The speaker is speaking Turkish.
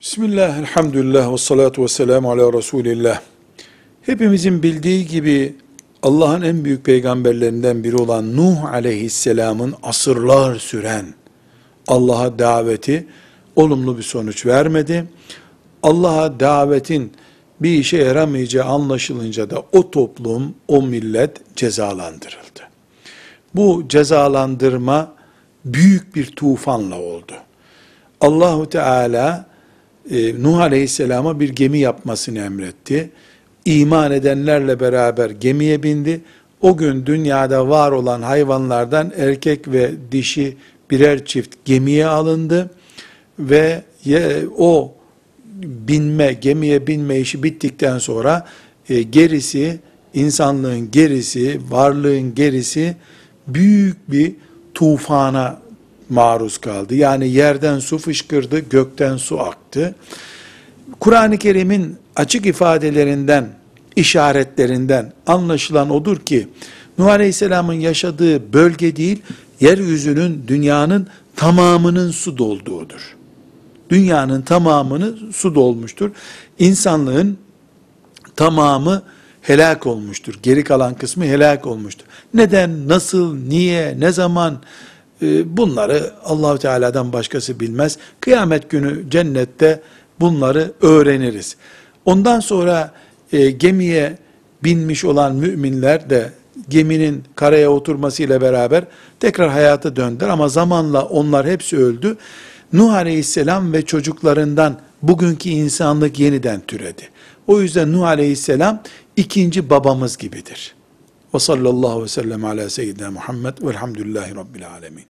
Bismillah, elhamdülillah ve salatu ve selamu ala Resulillah. Hepimizin bildiği gibi Allah'ın en büyük peygamberlerinden biri olan Nuh aleyhisselamın asırlar süren Allah'a daveti olumlu bir sonuç vermedi. Allah'a davetin bir işe yaramayacağı anlaşılınca da o toplum, o millet cezalandırıldı. Bu cezalandırma büyük bir tufanla oldu. Allahu Teala e, Nuh Aleyhisselam'a bir gemi yapmasını emretti. İman edenlerle beraber gemiye bindi. O gün dünyada var olan hayvanlardan erkek ve dişi birer çift gemiye alındı ve o binme, gemiye binme işi bittikten sonra e, gerisi, insanlığın gerisi, varlığın gerisi büyük bir tufana maruz kaldı. Yani yerden su fışkırdı, gökten su aktı. Kur'an-ı Kerim'in açık ifadelerinden, işaretlerinden anlaşılan odur ki, Nuh Aleyhisselam'ın yaşadığı bölge değil, yeryüzünün, dünyanın tamamının su dolduğudur. Dünyanın tamamını su dolmuştur. İnsanlığın tamamı helak olmuştur. Geri kalan kısmı helak olmuştur. Neden, nasıl, niye, ne zaman bunları Allahu Teala'dan başkası bilmez. Kıyamet günü cennette bunları öğreniriz. Ondan sonra e, gemiye binmiş olan müminler de geminin karaya oturmasıyla beraber tekrar hayata döndüler ama zamanla onlar hepsi öldü. Nuh Aleyhisselam ve çocuklarından bugünkü insanlık yeniden türedi. O yüzden Nuh Aleyhisselam ikinci babamız gibidir. Ve sallallahu aleyhi ve sellem ala seyyidina Muhammed velhamdülillahi rabbil alemin.